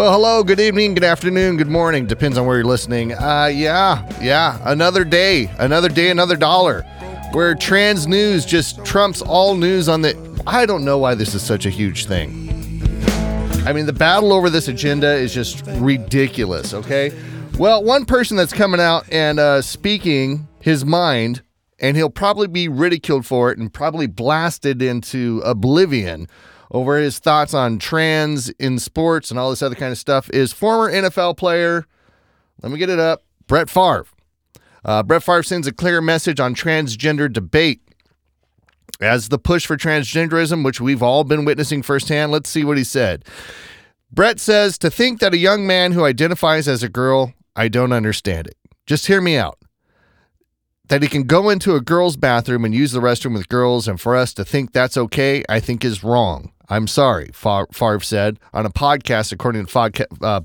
Well, hello, good evening, good afternoon, good morning. Depends on where you're listening. Uh, yeah, yeah, another day, another day, another dollar. Where trans news just trumps all news on the. I don't know why this is such a huge thing. I mean, the battle over this agenda is just ridiculous, okay? Well, one person that's coming out and uh, speaking his mind, and he'll probably be ridiculed for it and probably blasted into oblivion over his thoughts on trans in sports and all this other kind of stuff, is former NFL player, let me get it up, Brett Favre. Uh, Brett Favre sends a clear message on transgender debate. As the push for transgenderism, which we've all been witnessing firsthand, let's see what he said. Brett says, To think that a young man who identifies as a girl, I don't understand it. Just hear me out. That he can go into a girl's bathroom and use the restroom with girls, and for us to think that's okay, I think is wrong. I'm sorry, Favre said on a podcast according to uh,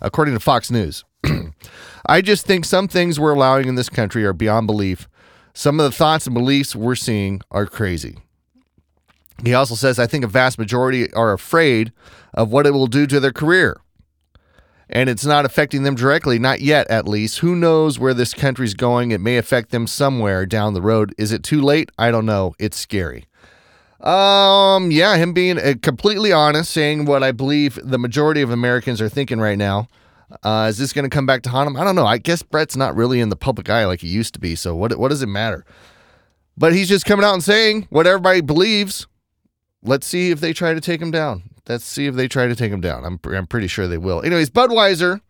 according to Fox News. I just think some things we're allowing in this country are beyond belief. Some of the thoughts and beliefs we're seeing are crazy. He also says, I think a vast majority are afraid of what it will do to their career. And it's not affecting them directly, not yet at least. Who knows where this country's going? It may affect them somewhere down the road. Is it too late? I don't know. It's scary. Um, yeah, him being uh, completely honest, saying what I believe the majority of Americans are thinking right now. Uh, is this going to come back to haunt him? I don't know. I guess Brett's not really in the public eye like he used to be. So what? What does it matter? But he's just coming out and saying what everybody believes. Let's see if they try to take him down. Let's see if they try to take him down. I'm I'm pretty sure they will. Anyways, Budweiser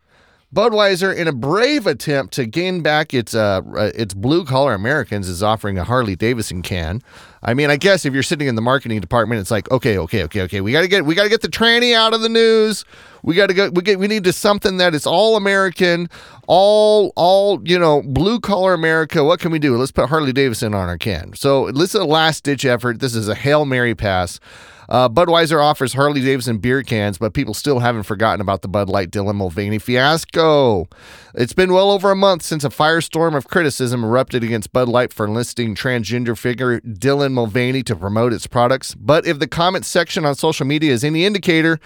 Budweiser, in a brave attempt to gain back its uh, uh its blue collar Americans, is offering a Harley Davidson can. I mean, I guess if you're sitting in the marketing department, it's like, okay, okay, okay, okay, we got to get we got to get the tranny out of the news. We got to go. We get we need to something that is all American, all all you know, blue collar America. What can we do? Let's put Harley Davidson on our can. So this is a last ditch effort. This is a hail mary pass. Uh, Budweiser offers Harley Davidson beer cans, but people still haven't forgotten about the Bud Light Dylan Mulvaney fiasco. It's been well over a month since a firestorm of criticism erupted against Bud Light for enlisting transgender figure Dylan Mulvaney to promote its products. But if the comment section on social media is any indicator,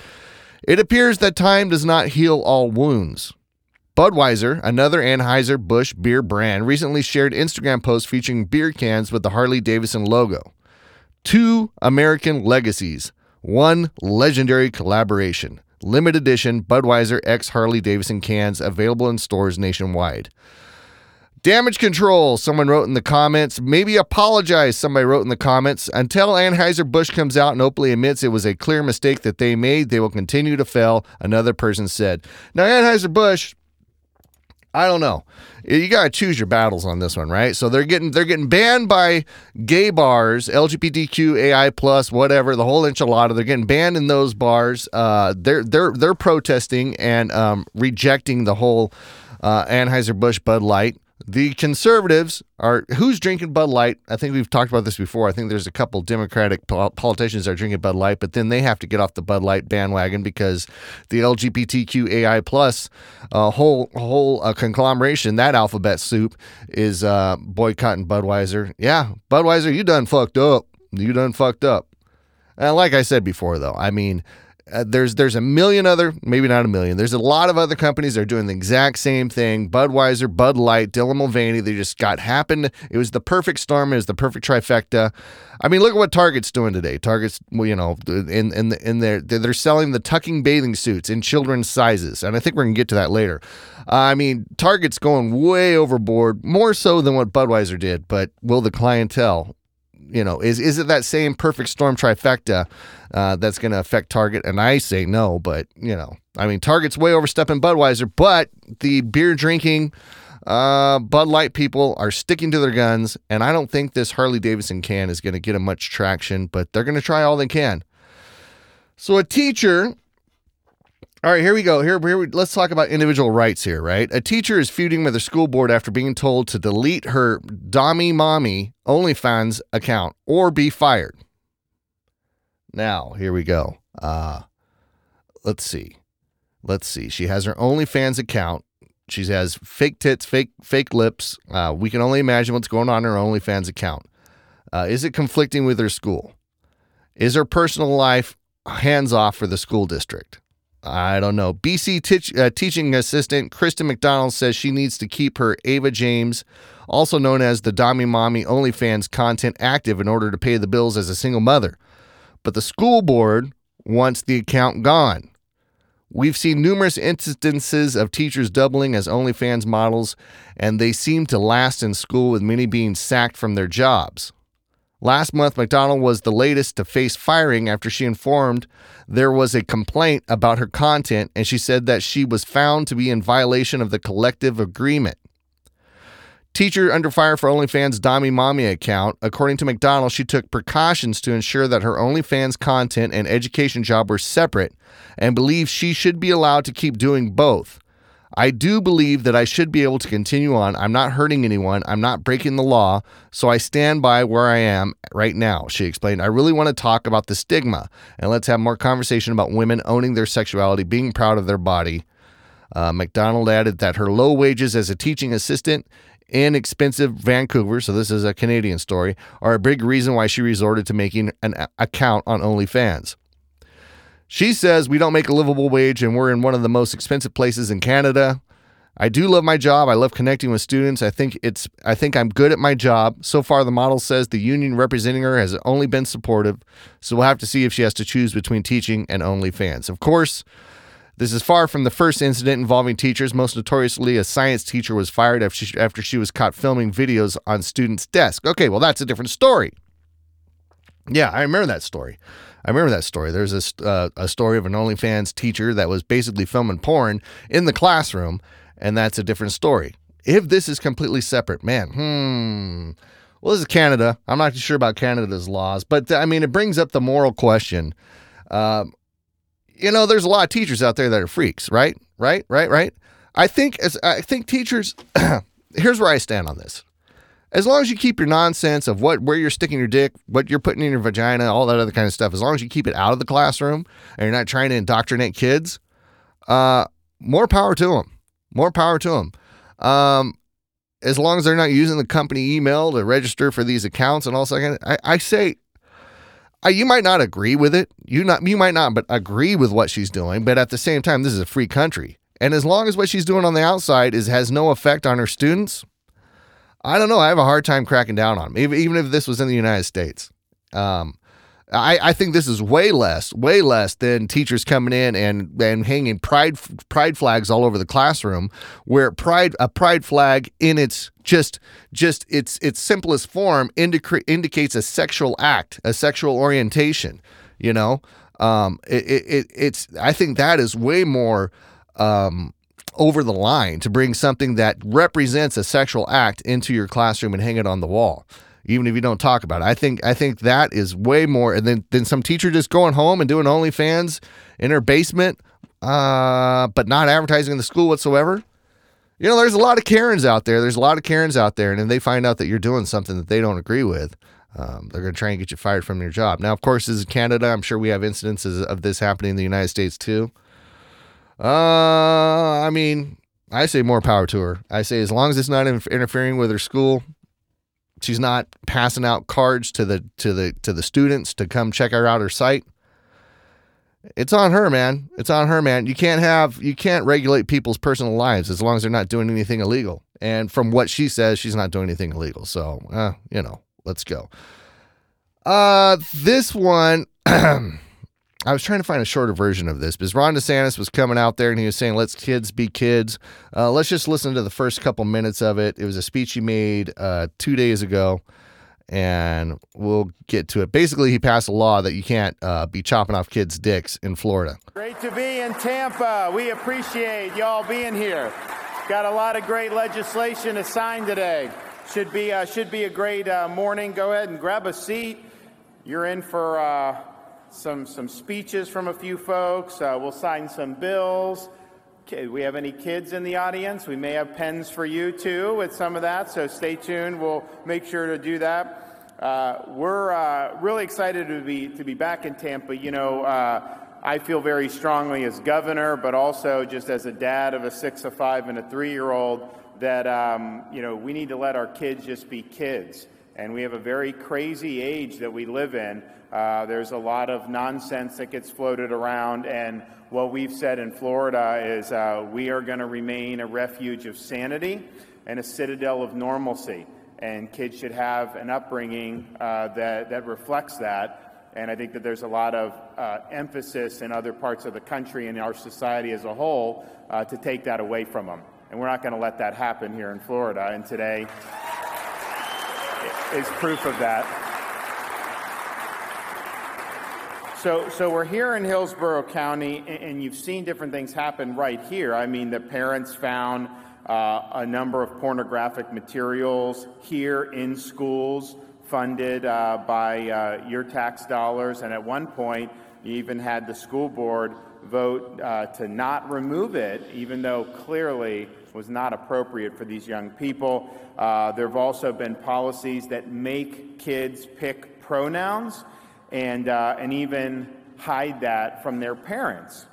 it appears that time does not heal all wounds. Budweiser, another Anheuser-Busch beer brand, recently shared Instagram posts featuring beer cans with the Harley Davidson logo two American legacies, one legendary collaboration. Limited edition Budweiser X Harley Davidson cans available in stores nationwide. Damage control, someone wrote in the comments. Maybe apologize, somebody wrote in the comments. Until Anheuser-Busch comes out and openly admits it was a clear mistake that they made, they will continue to fail, another person said. Now, Anheuser-Busch, I don't know. You got to choose your battles on this one, right? So they're getting they're getting banned by gay bars, LGBTQ, AI plus, whatever, the whole enchilada. They're getting banned in those bars. Uh, they're they're they're protesting and um, rejecting the whole uh, Anheuser Busch Bud Light. The conservatives are who's drinking Bud Light. I think we've talked about this before. I think there's a couple Democratic politicians that are drinking Bud Light, but then they have to get off the Bud Light bandwagon because the LGBTQAI plus uh, whole whole uh, conglomeration, that alphabet soup, is uh, boycotting Budweiser. Yeah, Budweiser, you done fucked up. You done fucked up. And like I said before, though, I mean uh, there's there's a million other, maybe not a million. There's a lot of other companies that are doing the exact same thing. Budweiser, Bud Light, Dylan Mulvaney. They just got happened. It was the perfect storm. It was the perfect trifecta. I mean, look at what Target's doing today. Target's, you know, in in in their they're selling the tucking bathing suits in children's sizes, and I think we're gonna get to that later. Uh, I mean, Target's going way overboard, more so than what Budweiser did. But will the clientele you know, is is it that same perfect storm trifecta uh, that's going to affect Target? And I say no, but you know, I mean, Target's way overstepping Budweiser, but the beer drinking uh, Bud Light people are sticking to their guns, and I don't think this Harley Davidson can is going to get a much traction, but they're going to try all they can. So a teacher all right, here we go. Here, here we, let's talk about individual rights here, right? A teacher is feuding with her school board after being told to delete her Dommy Mommy OnlyFans account or be fired. Now, here we go. Uh, let's see. Let's see. She has her OnlyFans account. She has fake tits, fake fake lips. Uh, we can only imagine what's going on in her OnlyFans account. Uh, is it conflicting with her school? Is her personal life hands off for the school district? I don't know. BC teach, uh, teaching assistant Kristen McDonald says she needs to keep her Ava James, also known as the Dommy Mommy OnlyFans content active in order to pay the bills as a single mother. But the school board wants the account gone. We've seen numerous instances of teachers doubling as OnlyFans models, and they seem to last in school with many being sacked from their jobs. Last month, McDonald was the latest to face firing after she informed there was a complaint about her content, and she said that she was found to be in violation of the collective agreement. Teacher under fire for OnlyFans' Dommy Mommy account. According to McDonald, she took precautions to ensure that her OnlyFans content and education job were separate and believes she should be allowed to keep doing both. I do believe that I should be able to continue on. I'm not hurting anyone. I'm not breaking the law. So I stand by where I am right now, she explained. I really want to talk about the stigma and let's have more conversation about women owning their sexuality, being proud of their body. Uh, McDonald added that her low wages as a teaching assistant in expensive Vancouver, so this is a Canadian story, are a big reason why she resorted to making an account on OnlyFans. She says we don't make a livable wage and we're in one of the most expensive places in Canada. I do love my job. I love connecting with students. I think it's I think I'm good at my job. So far the model says the union representing her has only been supportive. So we'll have to see if she has to choose between teaching and OnlyFans. Of course, this is far from the first incident involving teachers. Most notoriously, a science teacher was fired after she, after she was caught filming videos on students' desk. Okay, well, that's a different story. Yeah, I remember that story. I remember that story. There's a, uh, a story of an OnlyFans teacher that was basically filming porn in the classroom, and that's a different story. If this is completely separate, man, hmm. Well, this is Canada. I'm not too sure about Canada's laws, but I mean, it brings up the moral question. Um, you know, there's a lot of teachers out there that are freaks, right? Right? Right? Right? I think as I think teachers here's where I stand on this. As long as you keep your nonsense of what where you're sticking your dick, what you're putting in your vagina, all that other kind of stuff, as long as you keep it out of the classroom and you're not trying to indoctrinate kids, uh, more power to them. More power to them. Um, as long as they're not using the company email to register for these accounts and all that, I, I say uh, you might not agree with it. You not you might not but agree with what she's doing, but at the same time, this is a free country. And as long as what she's doing on the outside is has no effect on her students, I don't know. I have a hard time cracking down on them, even, if this was in the United States. Um, I, I think this is way less, way less than teachers coming in and, and hanging pride pride flags all over the classroom, where pride a pride flag in its just just its its simplest form indica- indicates a sexual act, a sexual orientation. You know, um, it, it it's I think that is way more um, over the line to bring something that represents a sexual act into your classroom and hang it on the wall even if you don't talk about it. I think I think that is way more than than some teacher just going home and doing OnlyFans in her basement, uh, but not advertising in the school whatsoever. You know, there's a lot of Karens out there. There's a lot of Karens out there, and if they find out that you're doing something that they don't agree with. Um, they're going to try and get you fired from your job. Now, of course, this is Canada. I'm sure we have incidences of this happening in the United States too. Uh, I mean, I say more power to her. I say as long as it's not interfering with her school, She's not passing out cards to the to the to the students to come check her out her site. It's on her, man. It's on her, man. You can't have you can't regulate people's personal lives as long as they're not doing anything illegal. And from what she says, she's not doing anything illegal. So, uh, you know, let's go. Uh, this one I was trying to find a shorter version of this because Ron DeSantis was coming out there and he was saying, let's kids be kids. Uh, let's just listen to the first couple minutes of it. It was a speech he made uh, two days ago, and we'll get to it. Basically, he passed a law that you can't uh, be chopping off kids' dicks in Florida. Great to be in Tampa. We appreciate y'all being here. Got a lot of great legislation to sign today. Should be, uh, should be a great uh, morning. Go ahead and grab a seat. You're in for uh, some, some speeches from a few folks. Uh, we'll sign some bills. We have any kids in the audience? We may have pens for you too with some of that, so stay tuned. We'll make sure to do that. Uh, we're uh, really excited to be to be back in Tampa. You know, uh, I feel very strongly as governor, but also just as a dad of a six, a five, and a three-year-old that um, you know we need to let our kids just be kids And we have a very crazy age that we live in. Uh, there's a lot of nonsense that gets floated around, and what we've said in Florida is uh, we are going to remain a refuge of sanity and a citadel of normalcy. And kids should have an upbringing uh, that, that reflects that. And I think that there's a lot of uh, emphasis in other parts of the country and our society as a whole uh, to take that away from them. And we're not going to let that happen here in Florida. And today is proof of that. So, so we're here in Hillsborough County, and you've seen different things happen right here. I mean, the parents found uh, a number of pornographic materials here in schools funded uh, by uh, your tax dollars, and at one point, you even had the school board vote uh, to not remove it, even though clearly was not appropriate for these young people. Uh, there have also been policies that make kids pick pronouns and, uh, and even hide that from their parents.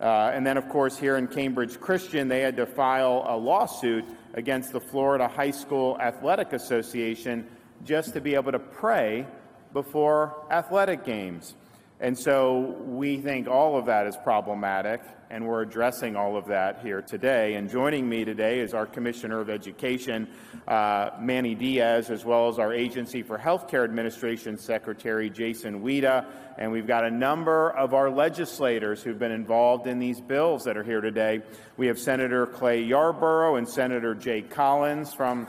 Uh, and then, of course, here in Cambridge Christian, they had to file a lawsuit against the Florida High School Athletic Association just to be able to pray before athletic games. And so we think all of that is problematic, and we're addressing all of that here today. And joining me today is our Commissioner of Education, uh, Manny Diaz, as well as our Agency for Healthcare Administration Secretary, Jason Weida. And we've got a number of our legislators who've been involved in these bills that are here today. We have Senator Clay Yarborough and Senator Jay Collins from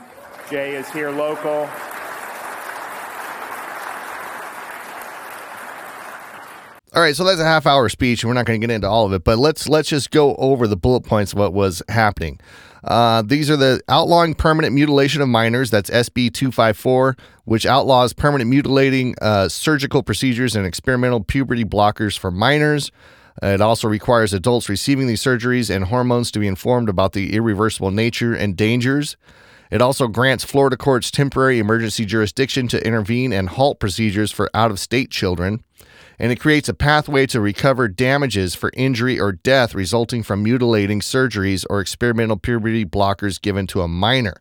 Jay is here local. All right, so that's a half hour speech, and we're not going to get into all of it, but let's let's just go over the bullet points of what was happening. Uh, these are the outlawing permanent mutilation of minors. That's SB 254, which outlaws permanent mutilating uh, surgical procedures and experimental puberty blockers for minors. It also requires adults receiving these surgeries and hormones to be informed about the irreversible nature and dangers. It also grants Florida courts temporary emergency jurisdiction to intervene and halt procedures for out of state children and it creates a pathway to recover damages for injury or death resulting from mutilating surgeries or experimental puberty blockers given to a minor.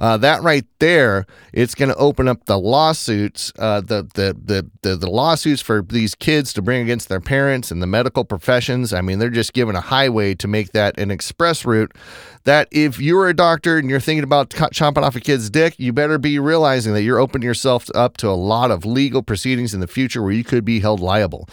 Uh, that right there, it's going to open up the lawsuits, uh, the, the, the the the lawsuits for these kids to bring against their parents and the medical professions. I mean, they're just given a highway to make that an express route. That if you're a doctor and you're thinking about chopping off a kid's dick, you better be realizing that you're opening yourself up to a lot of legal proceedings in the future where you could be held liable.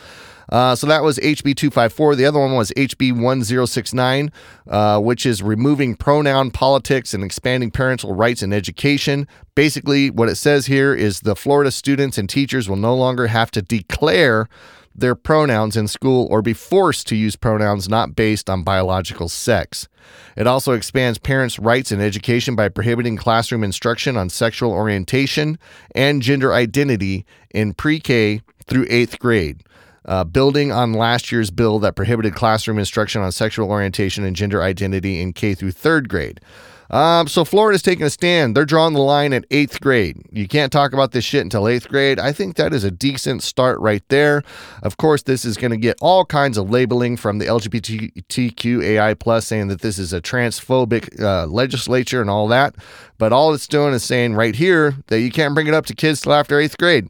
Uh, so that was HB 254. The other one was HB 1069, uh, which is removing pronoun politics and expanding parental rights in education. Basically, what it says here is the Florida students and teachers will no longer have to declare their pronouns in school or be forced to use pronouns not based on biological sex. It also expands parents' rights in education by prohibiting classroom instruction on sexual orientation and gender identity in pre K through eighth grade uh, building on last year's bill that prohibited classroom instruction on sexual orientation and gender identity in K through third grade. Um, so Florida's taking a stand. They're drawing the line at eighth grade. You can't talk about this shit until eighth grade. I think that is a decent start right there. Of course, this is going to get all kinds of labeling from the LGBTQAI plus saying that this is a transphobic uh, legislature and all that. But all it's doing is saying right here that you can't bring it up to kids till after eighth grade.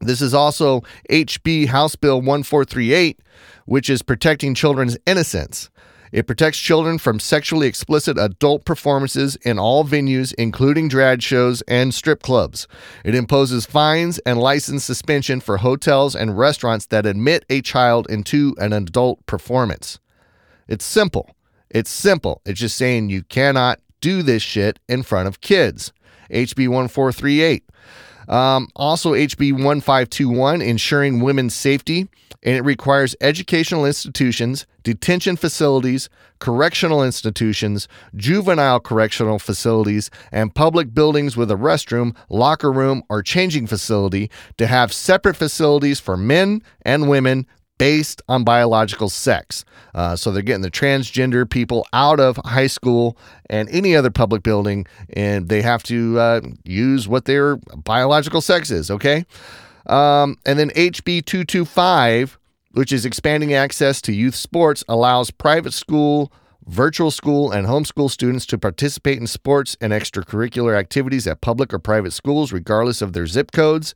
This is also HB House Bill 1438, which is protecting children's innocence. It protects children from sexually explicit adult performances in all venues, including drag shows and strip clubs. It imposes fines and license suspension for hotels and restaurants that admit a child into an adult performance. It's simple. It's simple. It's just saying you cannot do this shit in front of kids. HB 1438. Um, also, HB 1521, ensuring women's safety, and it requires educational institutions, detention facilities, correctional institutions, juvenile correctional facilities, and public buildings with a restroom, locker room, or changing facility to have separate facilities for men and women based on biological sex. Uh, so they're getting the transgender people out of high school and any other public building, and they have to uh, use what their biological sex is, okay? Um, and then HB 225, which is expanding access to youth sports, allows private school virtual school, and homeschool students to participate in sports and extracurricular activities at public or private schools, regardless of their zip codes.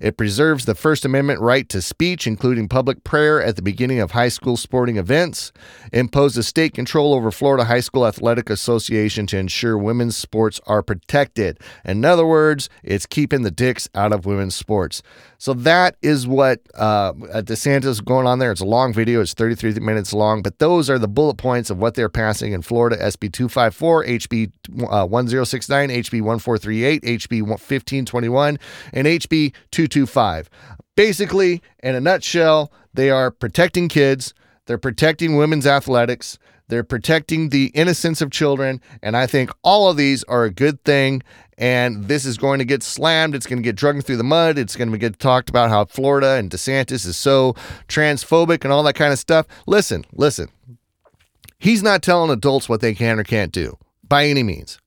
It preserves the First Amendment right to speech, including public prayer at the beginning of high school sporting events. Imposes state control over Florida High School Athletic Association to ensure women's sports are protected. In other words, it's keeping the dicks out of women's sports. So that is what uh, DeSantis is going on there. It's a long video, it's 33 minutes long, but those are the bullet points of what they're passing in Florida SB 254, HB uh, 1069, HB 1438, HB 1521, and HB 225. Basically, in a nutshell, they are protecting kids, they're protecting women's athletics. They're protecting the innocence of children. And I think all of these are a good thing. And this is going to get slammed. It's going to get dragged through the mud. It's going to get talked about how Florida and DeSantis is so transphobic and all that kind of stuff. Listen, listen. He's not telling adults what they can or can't do by any means.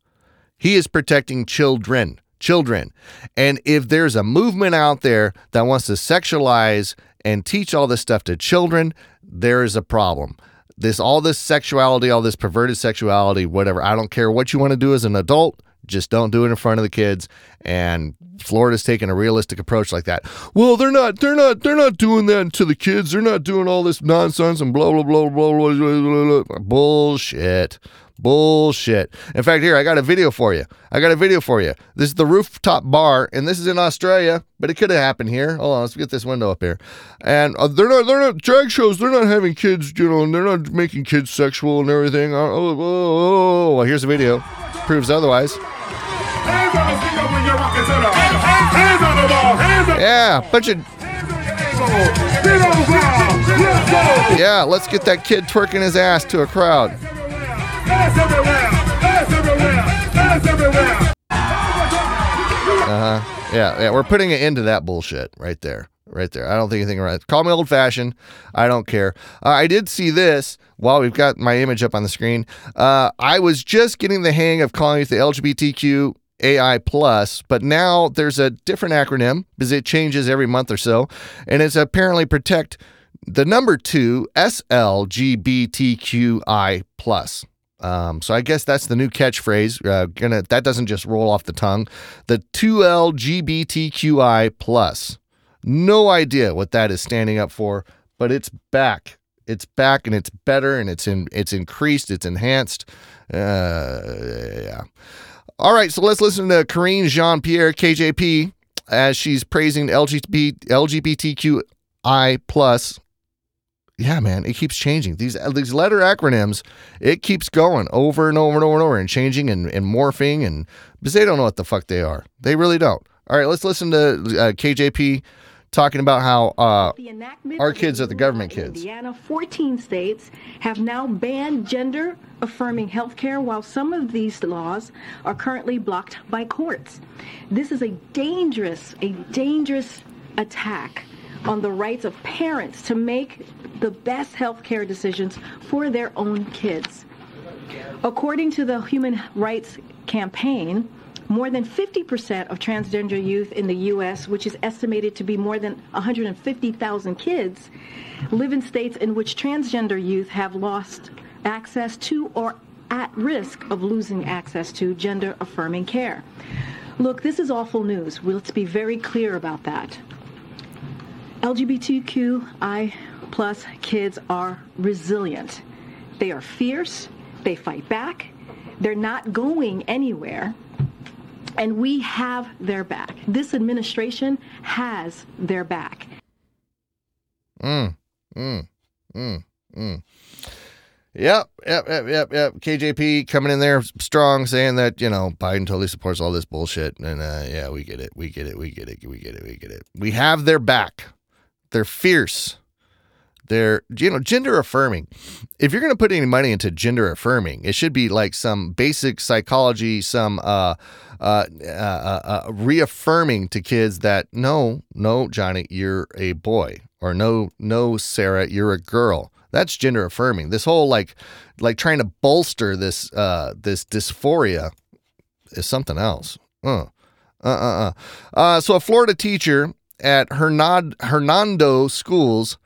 He is protecting children. Children. And if there's a movement out there that wants to sexualize and teach all this stuff to children, there is a problem this all this sexuality, all this perverted sexuality, whatever. I don't care what you want to do as an adult. Just don't do it in front of the kids. And Florida's taking a realistic approach like that. Well, they're not. They're not. They're not doing that to the kids. They're not doing all this nonsense and blah blah blah blah blah blah. blah. Bullshit. Bullshit. In fact, here, I got a video for you. I got a video for you. This is the rooftop bar, and this is in Australia, but it could have happened here. Hold on, let's get this window up here. And uh, they're not, they're not, drag shows, they're not having kids, you know, and they're not making kids sexual and everything. Oh, oh, oh, oh. Well, here's the video. Proves otherwise. Yeah, bunch of. Yeah, let's get that kid twerking his ass to a crowd. Uh huh. Yeah, yeah. We're putting an end to that bullshit right there. Right there. I don't think anything right. Call me old fashioned. I don't care. Uh, I did see this while we've got my image up on the screen. Uh, I was just getting the hang of calling it the LGBTQ AI plus, but now there's a different acronym because it changes every month or so, and it's apparently protect the number two SLGBTQI plus. Um, so I guess that's the new catchphrase. Uh, gonna that doesn't just roll off the tongue. The two LGBTQI plus. No idea what that is standing up for, but it's back. It's back and it's better and it's in it's increased. It's enhanced. Uh, yeah. All right, so let's listen to Karine Jean Pierre KJP as she's praising LGBT, LGBTQI plus yeah, man, it keeps changing. These these letter acronyms, it keeps going over and over and over and over and changing and, and morphing and because they don't know what the fuck they are. They really don't. All right, let's listen to uh, KJP talking about how uh, our kids are the government kids. Indiana, 14 states have now banned gender affirming health care, while some of these laws are currently blocked by courts. This is a dangerous, a dangerous attack on the rights of parents to make the best health care decisions for their own kids. According to the Human Rights Campaign, more than 50% of transgender youth in the U.S., which is estimated to be more than 150,000 kids, live in states in which transgender youth have lost access to or at risk of losing access to gender affirming care. Look, this is awful news. Let's be very clear about that. LGBTQI plus kids are resilient. They are fierce, they fight back, they're not going anywhere, and we have their back. This administration has their back. Mm, mm, mm, mm. Yep, yep, yep, yep, yep. KJP coming in there strong, saying that you know Biden totally supports all this bullshit, and uh, yeah, we get it, we get it, we get it, we get it, we get it. We have their back. They're fierce. They're you know gender affirming. If you're going to put any money into gender affirming, it should be like some basic psychology, some uh, uh, uh, uh, uh, reaffirming to kids that no, no, Johnny, you're a boy, or no, no, Sarah, you're a girl. That's gender affirming. This whole like, like trying to bolster this uh, this dysphoria is something else. Uh, uh, uh, uh. uh so a Florida teacher at Hernad- Hernando Schools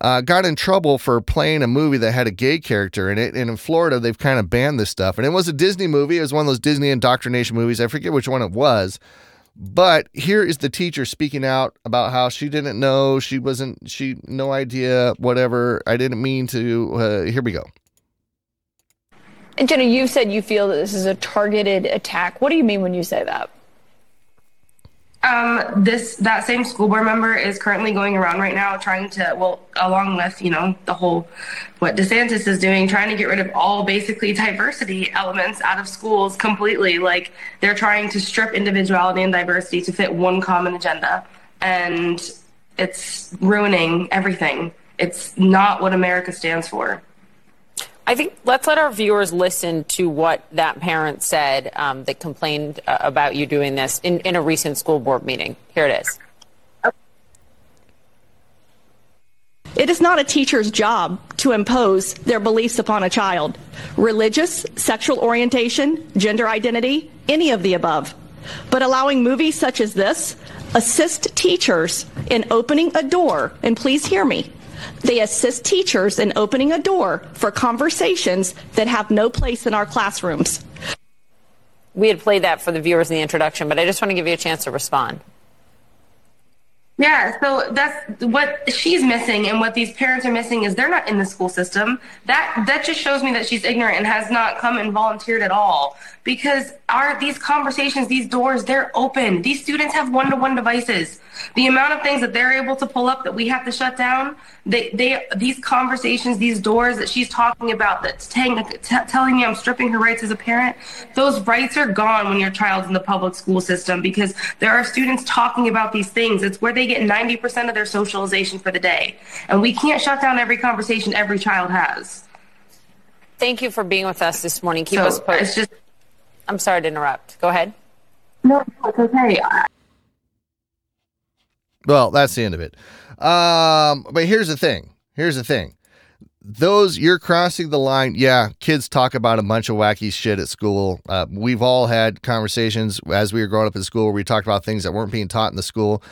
uh, got in trouble for playing a movie that had a gay character in it. And in Florida, they've kind of banned this stuff. And it was a Disney movie. It was one of those Disney indoctrination movies. I forget which one it was. But here is the teacher speaking out about how she didn't know, she wasn't, she, no idea, whatever. I didn't mean to. Uh, here we go. And Jenna, you've said you feel that this is a targeted attack. What do you mean when you say that? Um, this that same school board member is currently going around right now trying to, well, along with you know the whole what DeSantis is doing, trying to get rid of all basically diversity elements out of schools completely. Like they're trying to strip individuality and diversity to fit one common agenda, and it's ruining everything. It's not what America stands for. I think let's let our viewers listen to what that parent said um, that complained uh, about you doing this in, in a recent school board meeting. Here it is. It is not a teacher's job to impose their beliefs upon a child. Religious, sexual orientation, gender identity, any of the above. But allowing movies such as this assist teachers in opening a door, and please hear me, they assist teachers in opening a door for conversations that have no place in our classrooms. We had played that for the viewers in the introduction, but I just want to give you a chance to respond. Yeah, so that's what she's missing and what these parents are missing is they're not in the school system. That that just shows me that she's ignorant and has not come and volunteered at all. Because our these conversations, these doors, they're open. These students have one-to-one devices. The amount of things that they're able to pull up that we have to shut down, they, they these conversations, these doors that she's talking about, that's t- telling me I'm stripping her rights as a parent, those rights are gone when your child's in the public school system because there are students talking about these things. It's where they get 90% of their socialization for the day. And we can't shut down every conversation every child has. Thank you for being with us this morning. Keep so us posted. Just, I'm sorry to interrupt. Go ahead. No, it's okay. Well, that's the end of it. Um, but here's the thing. Here's the thing. Those you're crossing the line. Yeah, kids talk about a bunch of wacky shit at school. Uh, we've all had conversations as we were growing up in school where we talked about things that weren't being taught in the school.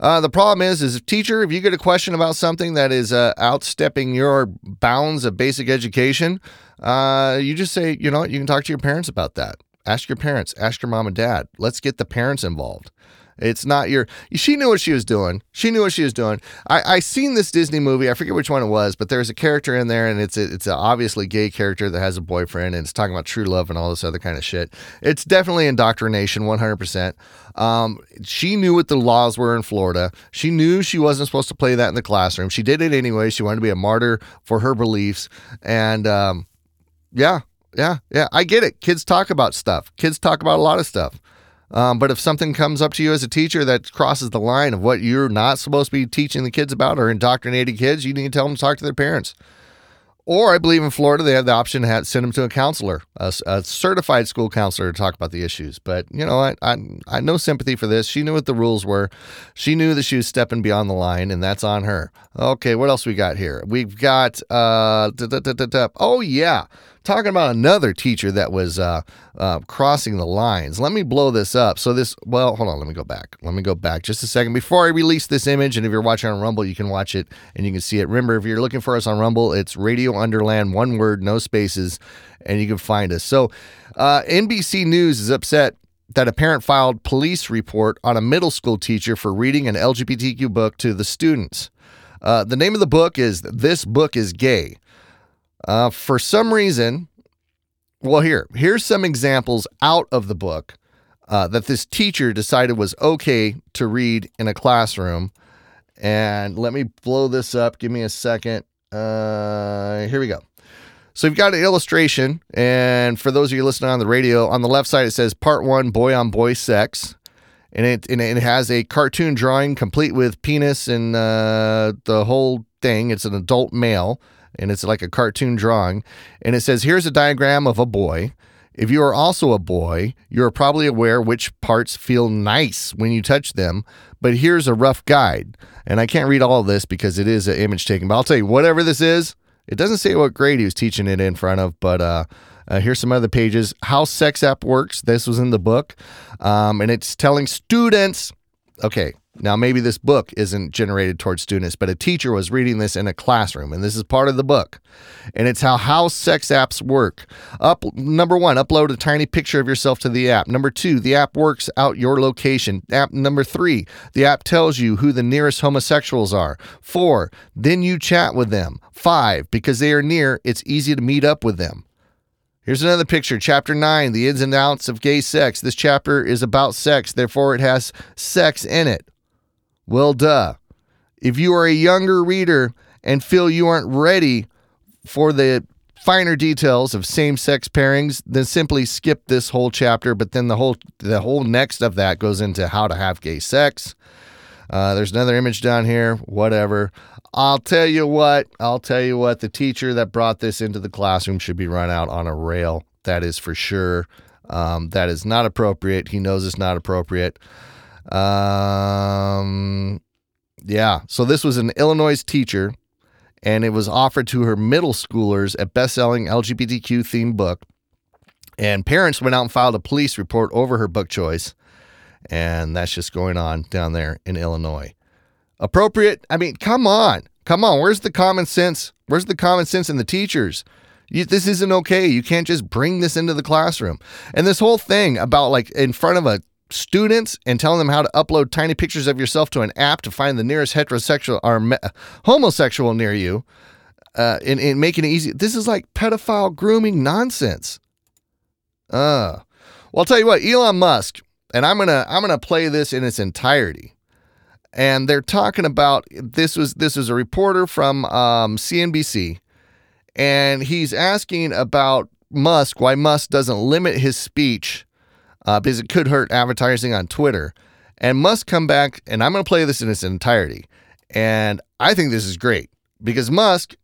Uh, the problem is, is if teacher, if you get a question about something that is uh, outstepping your bounds of basic education, uh, you just say, you know, you can talk to your parents about that. Ask your parents. Ask your mom and dad. Let's get the parents involved. It's not your. She knew what she was doing. She knew what she was doing. I I seen this Disney movie. I forget which one it was, but there's a character in there, and it's a, it's an obviously gay character that has a boyfriend, and it's talking about true love and all this other kind of shit. It's definitely indoctrination, 100. percent um, She knew what the laws were in Florida. She knew she wasn't supposed to play that in the classroom. She did it anyway. She wanted to be a martyr for her beliefs, and um, yeah, yeah, yeah. I get it. Kids talk about stuff. Kids talk about a lot of stuff. Um, but if something comes up to you as a teacher that crosses the line of what you're not supposed to be teaching the kids about or indoctrinating kids, you need to tell them to talk to their parents. Or I believe in Florida, they have the option to have, send them to a counselor, a, a, certified school counselor to talk about the issues. But, you know, I, I, I no sympathy for this. She knew what the rules were. She knew that she was stepping beyond the line, and that's on her. Okay, what else we got here? We've got, uh, oh, yeah talking about another teacher that was uh, uh, crossing the lines. Let me blow this up. So this, well, hold on. Let me go back. Let me go back just a second before I release this image. And if you're watching on Rumble, you can watch it and you can see it. Remember, if you're looking for us on Rumble, it's Radio Underland, one word, no spaces, and you can find us. So uh, NBC News is upset that a parent filed police report on a middle school teacher for reading an LGBTQ book to the students. Uh, the name of the book is This Book is Gay. Uh, for some reason, well, here, here's some examples out of the book uh, that this teacher decided was okay to read in a classroom. And let me blow this up. Give me a second. Uh, here we go. So you've got an illustration, and for those of you listening on the radio, on the left side it says Part One: Boy on Boy Sex, and it and it has a cartoon drawing complete with penis and uh, the whole thing. It's an adult male and it's like a cartoon drawing. And it says, Here's a diagram of a boy. If you are also a boy, you are probably aware which parts feel nice when you touch them. But here's a rough guide. And I can't read all this because it is an image taken. But I'll tell you, whatever this is, it doesn't say what grade he was teaching it in front of, but uh, uh, here's some other pages. How Sex App Works. This was in the book. Um, and it's telling students, okay, Now, maybe this book isn't generated towards students, but a teacher was reading this in a classroom, and this is part of the book. And it's how how sex apps work. Up number one, upload a tiny picture of yourself to the app. Number two, the app works out your location. App number three, the app tells you who the nearest homosexuals are. Four, then you chat with them. Five, because they are near, it's easy to meet up with them. Here's another picture, chapter 9, the ins and outs of gay sex. This chapter is about sex, therefore, it has sex in it. Well, duh. If you are a younger reader and feel you aren't ready for the finer details of same-sex pairings, then simply skip this whole chapter. But then the whole the whole next of that goes into how to have gay sex. Uh, there's another image down here. Whatever. I'll tell you what. I'll tell you what. The teacher that brought this into the classroom should be run out on a rail. That is for sure. Um, that is not appropriate. He knows it's not appropriate. Um, yeah. So this was an Illinois teacher, and it was offered to her middle schoolers a best-selling LGBTQ themed book. And parents went out and filed a police report over her book choice, and that's just going on down there in Illinois. Appropriate? I mean, come on, come on. Where's the common sense? Where's the common sense in the teachers? You, this isn't okay. You can't just bring this into the classroom. And this whole thing about like in front of a students and telling them how to upload tiny pictures of yourself to an app to find the nearest heterosexual or me- homosexual near you uh, and, and making it easy. This is like pedophile grooming nonsense. Uh, well, I'll tell you what, Elon Musk, and I'm gonna I'm gonna play this in its entirety. And they're talking about this was this was a reporter from um, CNBC, and he's asking about Musk why Musk doesn't limit his speech uh, because it could hurt advertising on Twitter. And Musk come back, and I'm going to play this in its entirety. And I think this is great because Musk,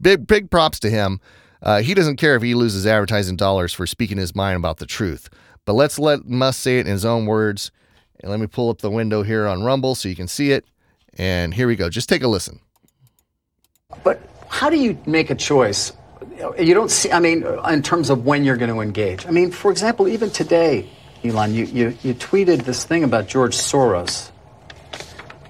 big big props to him. Uh, he doesn't care if he loses advertising dollars for speaking his mind about the truth. But let's let Musk say it in his own words. And let me pull up the window here on Rumble so you can see it. And here we go. Just take a listen. But how do you make a choice? You don't see, I mean, in terms of when you're going to engage. I mean, for example, even today, Elon, you, you, you tweeted this thing about George Soros.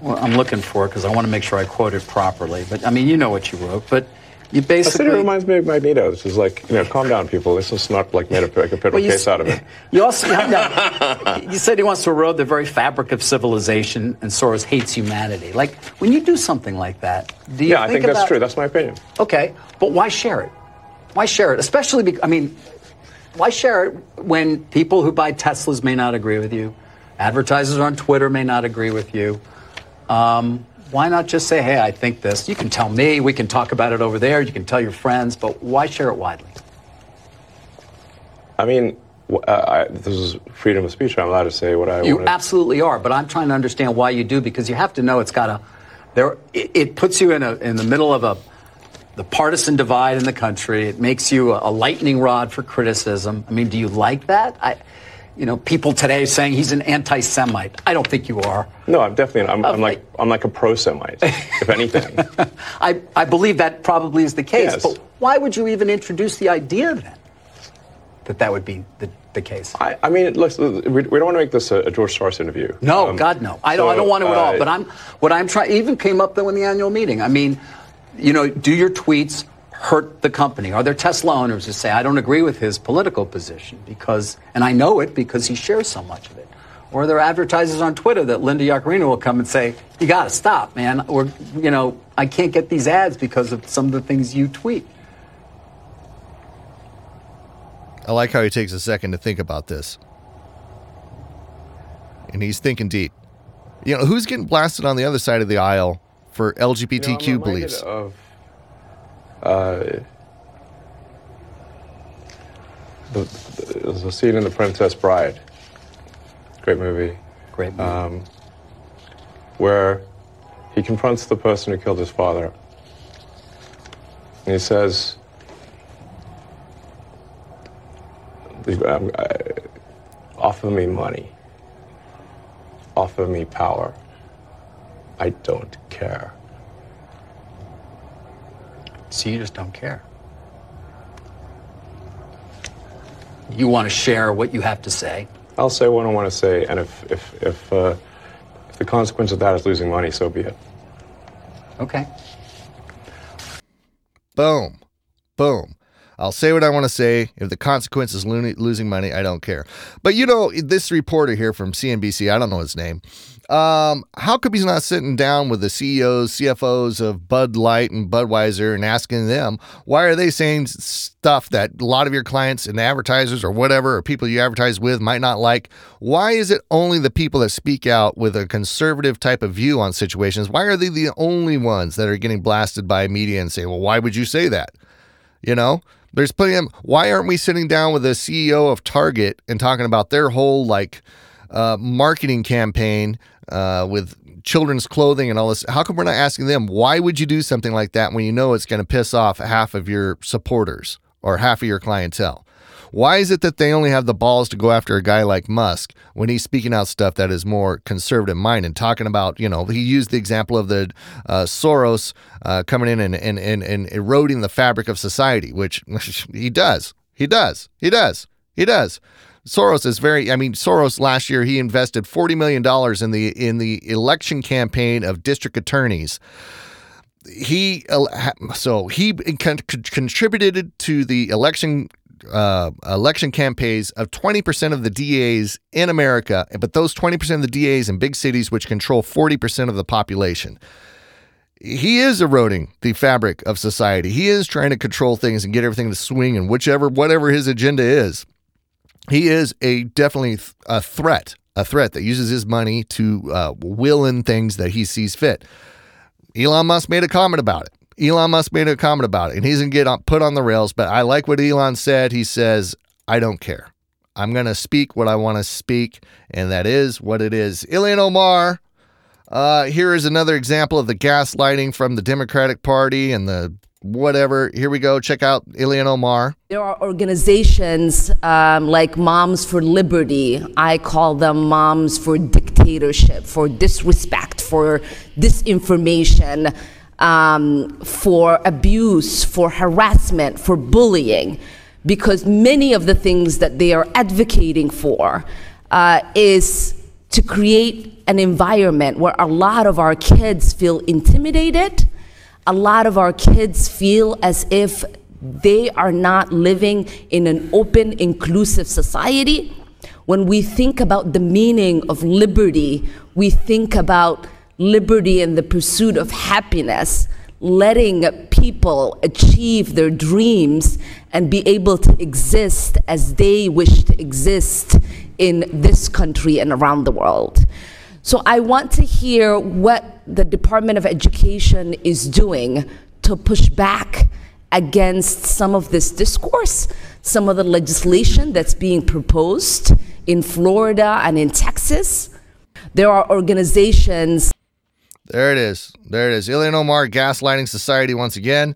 Well, I'm looking for it because I want to make sure I quote it properly. But I mean, you know what you wrote. But you I said basically. it reminds me of Magneto. It's just like, you know, calm down, people. This is not like made a, like a Well, case s- out of it. You also no, you said he wants to erode the very fabric of civilization, and Soros hates humanity. Like when you do something like that, do you Yeah, I think that's true. That's my opinion. Okay, but why share it? Why share it? Especially, because, I mean, why share it when people who buy Teslas may not agree with you, advertisers on Twitter may not agree with you. Um, why not just say, hey, I think this? You can tell me, we can talk about it over there, you can tell your friends, but why share it widely? I mean, uh, I, this is freedom of speech. I'm allowed to say what I You want. to absolutely are, but I'm trying to understand why you do because you have to know it's got a there. It, it puts you in a in the middle of a the partisan divide in the country. It makes you a, lightning rod for criticism. I mean, do you like that? I, you know, people today saying he's an anti-Semite. I don't think you are. No, I'm definitely. I'm, I'm like I'm like a pro-Semite, if anything. I I believe that probably is the case. Yes. But why would you even introduce the idea then that that would be the, the case? I, I mean, look, we, we don't want to make this a, a George Soros interview. No, Um, God, no. I don't. I don't want to at all. uh, But I'm. What I'm trying. Even came up though in the annual meeting. I mean, you know, do your tweets hurt the company? Are there Tesla owners who say I don't agree with his political position because, and I know it because he shares so much of it? Or are there advertisers on Twitter that Linda Yaccarino will come and say, "You got to stop, man," or you know, I can't get these ads because of some of the things you tweet. I like how he takes a second to think about this. And he's thinking deep. You know, who's getting blasted on the other side of the aisle for you know, LGBTQ beliefs? Of, uh, the, the, there's a scene in The Princess Bride. Great movie. Great. Movie. um, where he confronts the person who killed his father. And he says, um, offer me money, offer me power. I don't care. So you just don't care. You want to share what you have to say. I'll say what I want to say, and if if if, uh, if the consequence of that is losing money, so be it. Okay. Boom. Boom. I'll say what I want to say. If the consequence is lo- losing money, I don't care. But you know, this reporter here from CNBC, I don't know his name. Um, how come he's not sitting down with the CEOs, CFOs of Bud Light and Budweiser and asking them why are they saying stuff that a lot of your clients and advertisers or whatever or people you advertise with might not like? Why is it only the people that speak out with a conservative type of view on situations? Why are they the only ones that are getting blasted by media and say, "Well, why would you say that?" You know, there's plenty of. Why aren't we sitting down with the CEO of Target and talking about their whole like uh, marketing campaign uh, with children's clothing and all this? How come we're not asking them why would you do something like that when you know it's going to piss off half of your supporters or half of your clientele? Why is it that they only have the balls to go after a guy like Musk when he's speaking out stuff that is more conservative minded, and talking about, you know, he used the example of the uh, Soros uh, coming in and, and, and, and eroding the fabric of society, which he does. He does. He does. He does. Soros is very. I mean, Soros last year he invested forty million dollars in the in the election campaign of district attorneys. He so he con- contributed to the election uh, election campaigns of 20% of the DAs in America, but those 20% of the DAs in big cities, which control 40% of the population. He is eroding the fabric of society. He is trying to control things and get everything to swing and whichever, whatever his agenda is. He is a definitely a threat, a threat that uses his money to uh, will in things that he sees fit. Elon Musk made a comment about it. Elon Musk made a comment about it, and he's going to get put on the rails. But I like what Elon said. He says, I don't care. I'm going to speak what I want to speak, and that is what it is. Ilhan Omar, uh, here is another example of the gaslighting from the Democratic Party and the whatever. Here we go. Check out Ilhan Omar. There are organizations um, like Moms for Liberty. I call them Moms for Dictatorship, for disrespect, for disinformation um, for abuse, for harassment, for bullying, because many of the things that they are advocating for uh, is to create an environment where a lot of our kids feel intimidated, a lot of our kids feel as if they are not living in an open, inclusive society. When we think about the meaning of liberty, we think about liberty and the pursuit of happiness, letting people achieve their dreams and be able to exist as they wish to exist in this country and around the world. So I want to hear what the Department of Education is doing to push back against some of this discourse, some of the legislation that's being proposed in Florida and in Texas. There are organizations there it is. There it is. Ilhan Omar gaslighting society once again.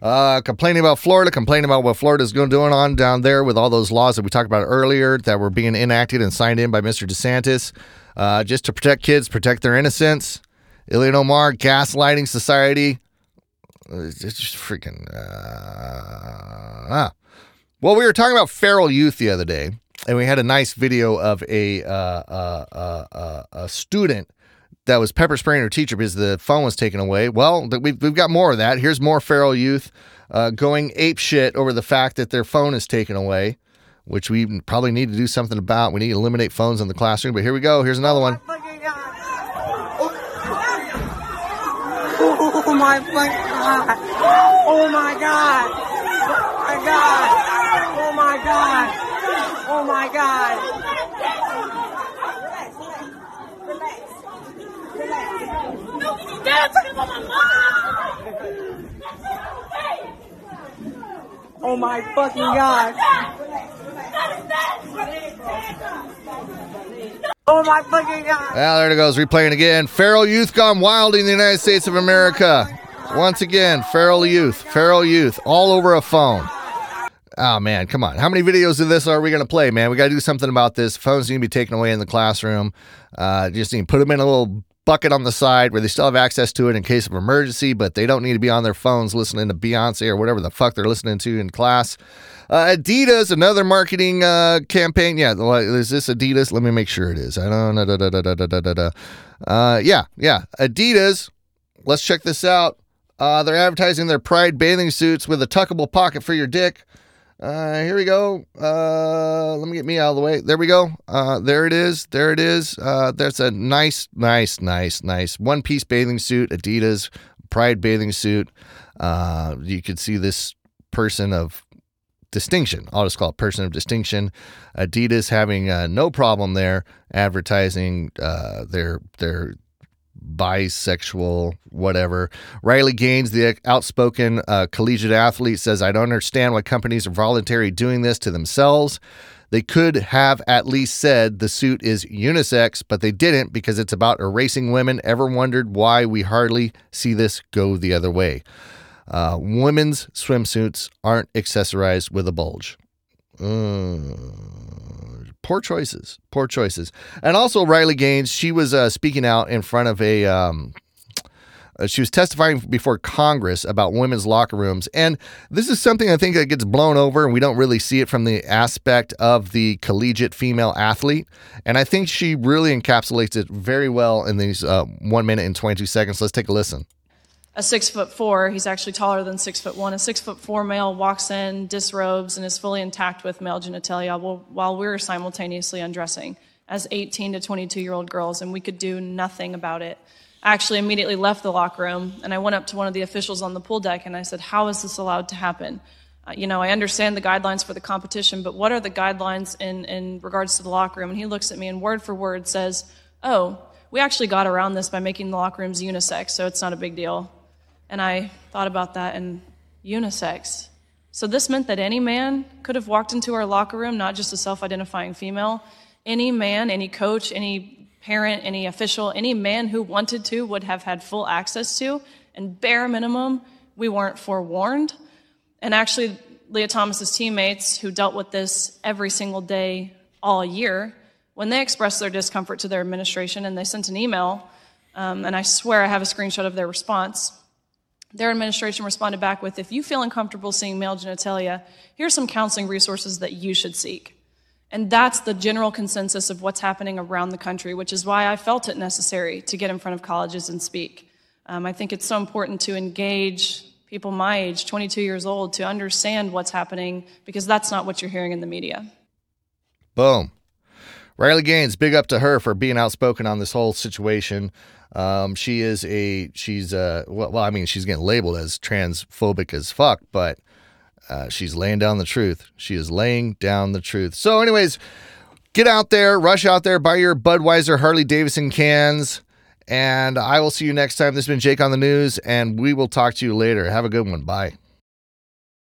Uh, complaining about Florida, complaining about what Florida is going doing on down there with all those laws that we talked about earlier that were being enacted and signed in by Mr. DeSantis, uh, just to protect kids, protect their innocence. Ilhan Omar gaslighting society. It's just freaking. Uh, ah. Well, we were talking about feral youth the other day, and we had a nice video of a uh, uh, uh, uh a student that was pepper spraying her teacher because the phone was taken away. Well, we've, we've got more of that. Here's more feral youth uh, going ape shit over the fact that their phone is taken away, which we probably need to do something about. We need to eliminate phones in the classroom. But here we go. Here's another one. Oh my god! Oh my god! Oh my god! Oh my god! Oh my god! Oh my fucking god. Oh my fucking god. Well, there it goes. Replaying again. Feral youth gone wild in the United States of America. Once again, feral youth, feral youth, all over a phone. Oh man, come on. How many videos of this are we going to play, man? We got to do something about this. Phones need to be taken away in the classroom. Uh, just need to put them in a little bucket on the side where they still have access to it in case of emergency, but they don't need to be on their phones listening to Beyonce or whatever the fuck they're listening to in class. Uh, Adidas, another marketing uh, campaign. Yeah, is this Adidas? Let me make sure it is. I don't know. Da, da, da, da, da, da, da. Uh, yeah, yeah. Adidas. Let's check this out. Uh, they're advertising their Pride bathing suits with a tuckable pocket for your dick. Uh, here we go. Uh, let me get me out of the way. There we go. Uh, there it is. There it is. Uh, that's a nice, nice, nice, nice one piece bathing suit, Adidas Pride bathing suit. Uh, you could see this person of distinction. I'll just call it person of distinction. Adidas having uh, no problem there advertising uh, their their bisexual whatever. Riley Gaines, the outspoken uh, collegiate athlete, says, "I don't understand why companies are voluntarily doing this to themselves." They could have at least said the suit is unisex, but they didn't because it's about erasing women. Ever wondered why we hardly see this go the other way? Uh, women's swimsuits aren't accessorized with a bulge. Uh, poor choices. Poor choices. And also, Riley Gaines, she was uh, speaking out in front of a. Um, uh, she was testifying before Congress about women's locker rooms. And this is something I think that gets blown over, and we don't really see it from the aspect of the collegiate female athlete. And I think she really encapsulates it very well in these uh, one minute and 22 seconds. Let's take a listen a six foot four, he's actually taller than six foot one, a six foot four male walks in, disrobes, and is fully intact with male genitalia while we're simultaneously undressing as 18 to 22 year old girls, and we could do nothing about it. I actually immediately left the locker room and I went up to one of the officials on the pool deck and I said, How is this allowed to happen? Uh, you know, I understand the guidelines for the competition, but what are the guidelines in, in regards to the locker room? And he looks at me and word for word says, Oh, we actually got around this by making the locker rooms unisex, so it's not a big deal. And I thought about that in unisex. So this meant that any man could have walked into our locker room, not just a self identifying female. Any man, any coach, any parent, any official, any man who wanted to would have had full access to. And bare minimum, we weren't forewarned. And actually, Lia Thomas's teammates who dealt with this every single day all year, when they expressed their discomfort to their administration and they sent an email, um, and I swear I have a screenshot of their response their administration responded back with If you feel uncomfortable seeing male genitalia, here's some counseling resources that you should seek. And that's the general consensus of what's happening around the country, which is why I felt it necessary to get in front of colleges and speak. Um, I think it's so important to engage people my age, 22 years old, to understand what's happening because that's not what you're hearing in the media. Boom. Riley Gaines, big up to her for being outspoken on this whole situation. Um, she is a she's uh well, well I mean she's getting labeled as transphobic as fuck, but uh, she's laying down the truth. She is laying down the truth. So, anyways, get out there, rush out there, buy your Budweiser Harley Davidson cans, and I will see you next time. This has been Jake on the news, and we will talk to you later. Have a good one. Bye.